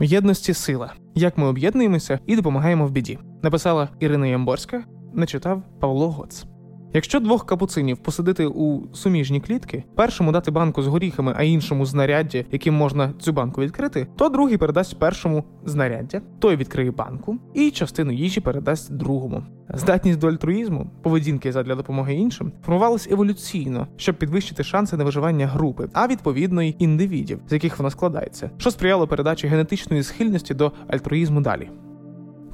Єдності сила. Як ми об'єднуємося і допомагаємо в біді. Написала Ірина Ямборська, не читав Павло Гоц. Якщо двох капуцинів посадити у суміжні клітки, першому дати банку з горіхами, а іншому знаряддя, яким можна цю банку відкрити, то другий передасть першому знаряддя, той відкриє банку і частину їжі передасть другому. Здатність до альтруїзму, поведінки задля допомоги іншим, формувалась еволюційно, щоб підвищити шанси на виживання групи, а відповідно й індивідів, з яких вона складається, що сприяло передачі генетичної схильності до альтруїзму далі.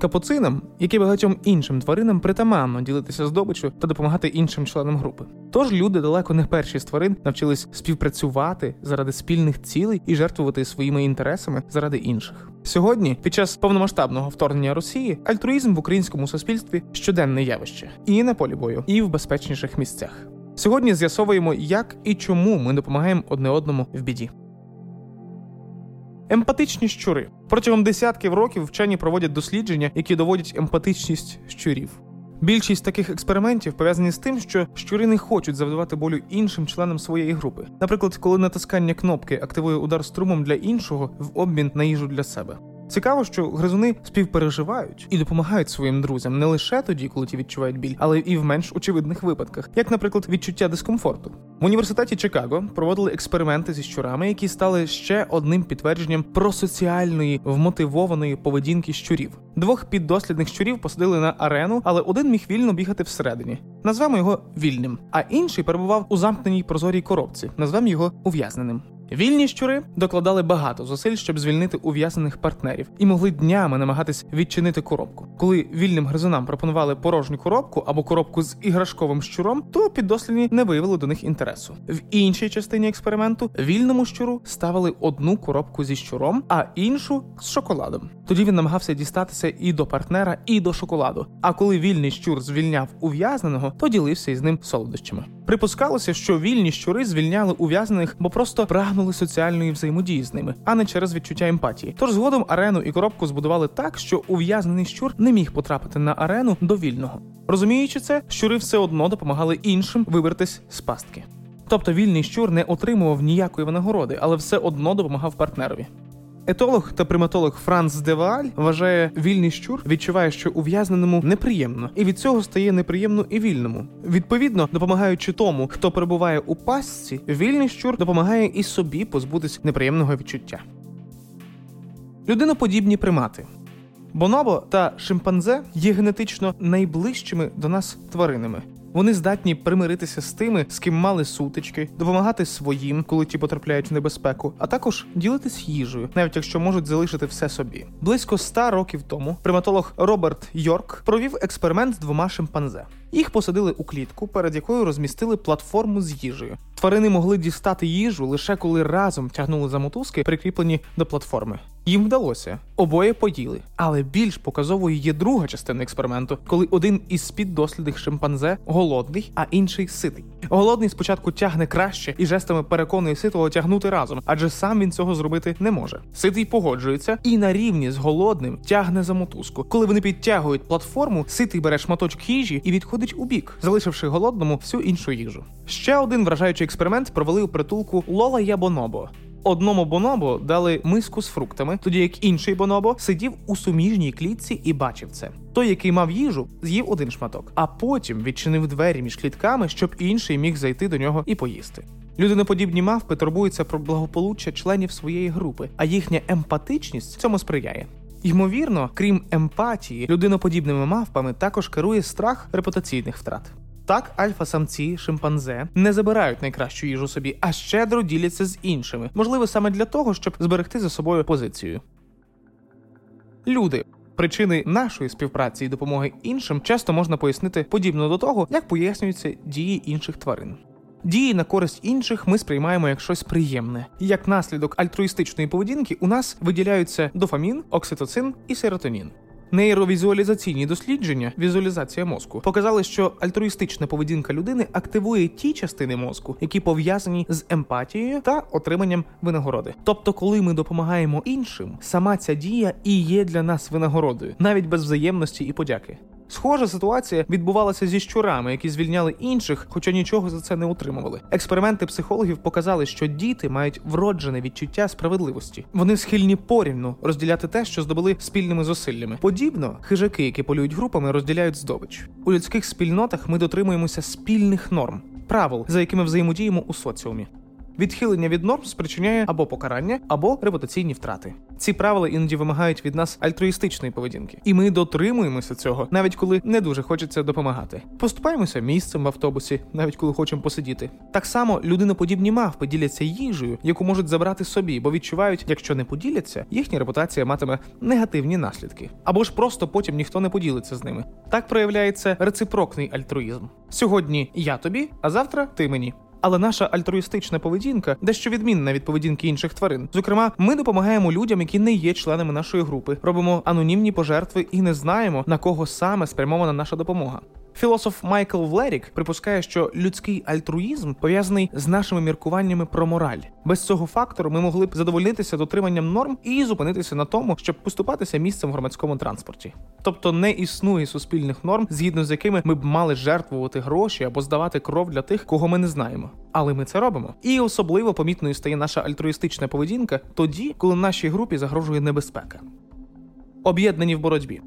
Капуцинам, як і багатьом іншим тваринам, притаманно ділитися здобичю та допомагати іншим членам групи. Тож люди далеко не перші з тварин навчились співпрацювати заради спільних цілей і жертвувати своїми інтересами заради інших. Сьогодні, під час повномасштабного вторгнення Росії, альтруїзм в українському суспільстві щоденне явище і на полі бою, і в безпечніших місцях. Сьогодні з'ясовуємо, як і чому ми допомагаємо одне одному в біді. Емпатичні щури протягом десятків років вчені проводять дослідження, які доводять емпатичність щурів. Більшість таких експериментів пов'язані з тим, що щури не хочуть завдавати болю іншим членам своєї групи. Наприклад, коли натискання кнопки активує удар струмом для іншого в обмін на їжу для себе. Цікаво, що гризуни співпереживають і допомагають своїм друзям не лише тоді, коли ті відчувають біль, але і в менш очевидних випадках, як, наприклад, відчуття дискомфорту. В університеті Чикаго проводили експерименти зі щурами, які стали ще одним підтвердженням просоціальної вмотивованої поведінки щурів. Двох піддослідних щурів посадили на арену, але один міг вільно бігати всередині. Назвемо його вільним, а інший перебував у замкненій прозорій коробці. Назвемо його ув'язненим. Вільні щури докладали багато зусиль, щоб звільнити ув'язнених партнерів, і могли днями намагатись відчинити коробку. Коли вільним гризунам пропонували порожню коробку або коробку з іграшковим щуром, то піддослідні не виявили до них інтересу. В іншій частині експерименту вільному щуру ставили одну коробку зі щуром, а іншу з шоколадом. Тоді він намагався дістатися і до партнера, і до шоколаду. А коли вільний щур звільняв ув'язненого, то ділився із ним солодощами. Припускалося, що вільні щури звільняли ув'язнених, бо просто прагнули соціальної взаємодії з ними, а не через відчуття емпатії. Тож згодом арену і коробку збудували так, що ув'язнений щур не міг потрапити на арену до вільного. Розуміючи це, щури все одно допомагали іншим вибратись з пастки. Тобто вільний щур не отримував ніякої винагороди, але все одно допомагав партнерові. Етолог та приматолог Франц Девааль вважає, вільний щур відчуває, що ув'язненому неприємно, і від цього стає неприємно і вільному. Відповідно, допомагаючи тому, хто перебуває у пастці, вільний щур допомагає і собі позбутись неприємного відчуття. Людиноподібні примати. Бонобо та шимпанзе є генетично найближчими до нас тваринами. Вони здатні примиритися з тими, з ким мали сутички, допомагати своїм, коли ті потрапляють в небезпеку, а також ділитись їжею, навіть якщо можуть залишити все собі. Близько ста років тому приматолог Роберт Йорк провів експеримент з двома шимпанзе. Їх посадили у клітку, перед якою розмістили платформу з їжею. Тварини могли дістати їжу лише коли разом тягнули за мотузки, прикріплені до платформи. Їм вдалося, обоє поїли. Але більш показовою є друга частина експерименту, коли один із піддослідних шимпанзе голодний, а інший ситий. Голодний спочатку тягне краще і жестами переконує ситого тягнути разом, адже сам він цього зробити не може. Ситий погоджується і на рівні з голодним тягне за мотузку. Коли вони підтягують платформу, ситий бере шматочок їжі і відходить у бік, залишивши голодному всю іншу їжу. Ще один вражаючий експеримент провели у притулку Лола Ябонобо. Одному бонобо дали миску з фруктами, тоді як інший бонобо сидів у суміжній клітці і бачив це. Той, який мав їжу, з'їв один шматок, а потім відчинив двері між клітками, щоб інший міг зайти до нього і поїсти. Людиноподібні мавпи турбуються про благополуччя членів своєї групи, а їхня емпатичність цьому сприяє. Ймовірно, крім емпатії, людиноподібними мавпами також керує страх репутаційних втрат. Так, альфа-самці, шимпанзе не забирають найкращу їжу собі, а щедро діляться з іншими, можливо, саме для того, щоб зберегти за собою позицію. Люди. Причини нашої співпраці і допомоги іншим часто можна пояснити подібно до того, як пояснюються дії інших тварин. Дії на користь інших ми сприймаємо як щось приємне. Як наслідок альтруїстичної поведінки у нас виділяються дофамін, окситоцин і серотонін. Нейровізуалізаційні дослідження, візуалізація мозку, показали, що альтруїстична поведінка людини активує ті частини мозку, які пов'язані з емпатією та отриманням винагороди. Тобто, коли ми допомагаємо іншим, сама ця дія і є для нас винагородою, навіть без взаємності і подяки. Схожа ситуація відбувалася зі щурами, які звільняли інших, хоча нічого за це не отримували. Експерименти психологів показали, що діти мають вроджене відчуття справедливості. Вони схильні порівну розділяти те, що здобули спільними зусиллями. Подібно хижаки, які полюють групами, розділяють здобич. У людських спільнотах ми дотримуємося спільних норм, правил, за якими взаємодіємо у соціумі. Відхилення від норм спричиняє або покарання, або репутаційні втрати. Ці правила іноді вимагають від нас альтруїстичної поведінки, і ми дотримуємося цього, навіть коли не дуже хочеться допомагати. Поступаємося місцем в автобусі, навіть коли хочемо посидіти. Так само людиноподібні мавпи діляться їжею, яку можуть забрати собі, бо відчувають, якщо не поділяться, їхня репутація матиме негативні наслідки, або ж просто потім ніхто не поділиться з ними. Так проявляється рецепрокний альтруїзм. Сьогодні я тобі, а завтра ти мені. Але наша альтруїстична поведінка дещо відмінна від поведінки інших тварин. Зокрема, ми допомагаємо людям, які не є членами нашої групи, робимо анонімні пожертви і не знаємо на кого саме спрямована наша допомога. Філософ Майкл Влерік припускає, що людський альтруїзм пов'язаний з нашими міркуваннями про мораль. Без цього фактору ми могли б задовольнитися дотриманням норм і зупинитися на тому, щоб поступатися місцем в громадському транспорті. Тобто не існує суспільних норм, згідно з якими ми б мали жертвувати гроші або здавати кров для тих, кого ми не знаємо. Але ми це робимо. І особливо помітною стає наша альтруїстична поведінка тоді, коли нашій групі загрожує небезпека. Об'єднані в боротьбі.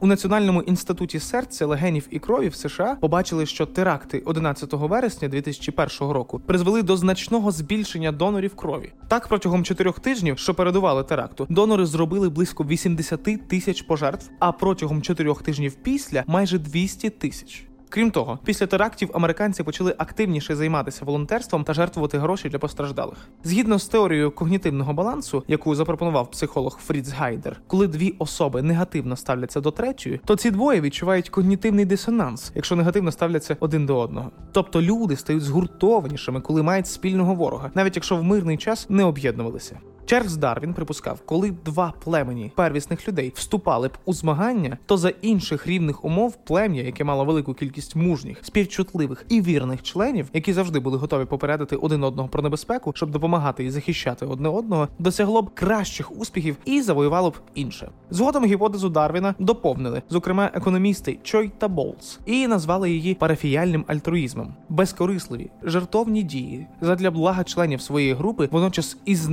У Національному інституті серця, легенів і крові в США побачили, що теракти 11 вересня 2001 року призвели до значного збільшення донорів крові. Так, протягом чотирьох тижнів, що передували теракту, донори зробили близько 80 тисяч пожертв, а протягом чотирьох тижнів після майже 200 тисяч. Крім того, після терактів американці почали активніше займатися волонтерством та жертвувати гроші для постраждалих. Згідно з теорією когнітивного балансу, яку запропонував психолог Фріц Гайдер, коли дві особи негативно ставляться до третьої, то ці двоє відчувають когнітивний дисонанс, якщо негативно ставляться один до одного. Тобто люди стають згуртованішими, коли мають спільного ворога, навіть якщо в мирний час не об'єднувалися. Чарльз Дарвін припускав, коли два племені первісних людей вступали б у змагання, то за інших рівних умов плем'я, яке мало велику кількість мужніх, співчутливих і вірних членів, які завжди були готові попередити один одного про небезпеку, щоб допомагати і захищати одне одного, досягло б кращих успіхів і завоювало б інше. Згодом гіпотезу Дарвіна доповнили, зокрема, економісти Чой та Болтс, і назвали її парафіяльним альтруїзмом, безкорисливі, жертовні дії задля блага членів своєї групи, водночас із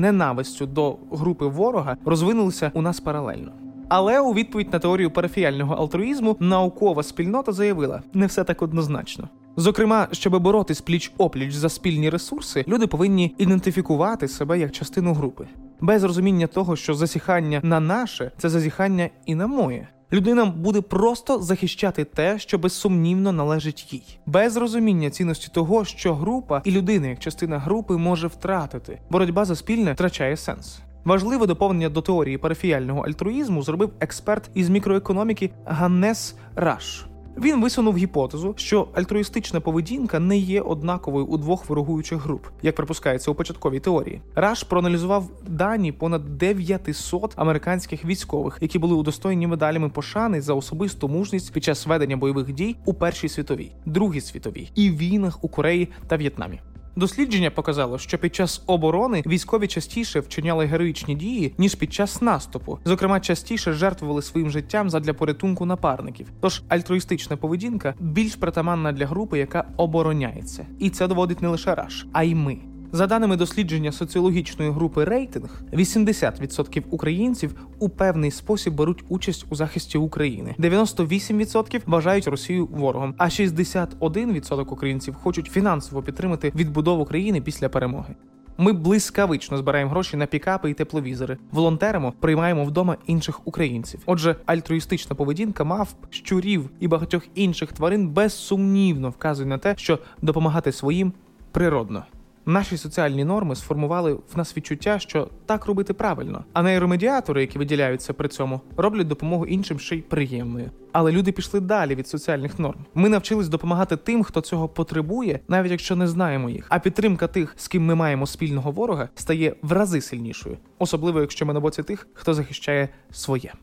ненавистю до групи ворога розвинулися у нас паралельно. Але у відповідь на теорію парафіяльного алтруїзму наукова спільнота заявила, не все так однозначно. Зокрема, щоб боротись пліч опліч за спільні ресурси, люди повинні ідентифікувати себе як частину групи, без розуміння того, що засіхання на наше це зазіхання і на моє. Людина буде просто захищати те, що безсумнівно належить їй, без розуміння цінності того, що група і людина як частина групи може втратити. Боротьба за спільне втрачає сенс. Важливе доповнення до теорії парафіяльного альтруїзму зробив експерт із мікроекономіки Ганнес Раш. Він висунув гіпотезу, що альтруїстична поведінка не є однаковою у двох ворогуючих груп, як припускається у початковій теорії. Раш проаналізував дані понад 900 американських військових, які були удостоєні медалями пошани за особисту мужність під час ведення бойових дій у Першій світовій, Другій світовій і війнах у Кореї та В'єтнамі. Дослідження показало, що під час оборони військові частіше вчиняли героїчні дії ніж під час наступу. Зокрема, частіше жертвували своїм життям задля порятунку напарників. Тож альтруїстична поведінка більш притаманна для групи, яка обороняється, і це доводить не лише Раш, а й ми. За даними дослідження соціологічної групи рейтинг, 80% українців у певний спосіб беруть участь у захисті України, 98% вважають Росію ворогом, а 61% українців хочуть фінансово підтримати відбудову країни після перемоги. Ми блискавично збираємо гроші на пікапи і тепловізори, волонтеримо, приймаємо вдома інших українців. Отже, альтруїстична поведінка мавп, щурів і багатьох інших тварин безсумнівно вказує на те, що допомагати своїм природно. Наші соціальні норми сформували в нас відчуття, що так робити правильно, а нейромедіатори, які виділяються при цьому, роблять допомогу іншим ще й приємною. Але люди пішли далі від соціальних норм. Ми навчились допомагати тим, хто цього потребує, навіть якщо не знаємо їх. А підтримка тих, з ким ми маємо спільного ворога, стає в рази сильнішою, особливо якщо ми на боці тих, хто захищає своє.